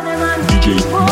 DJ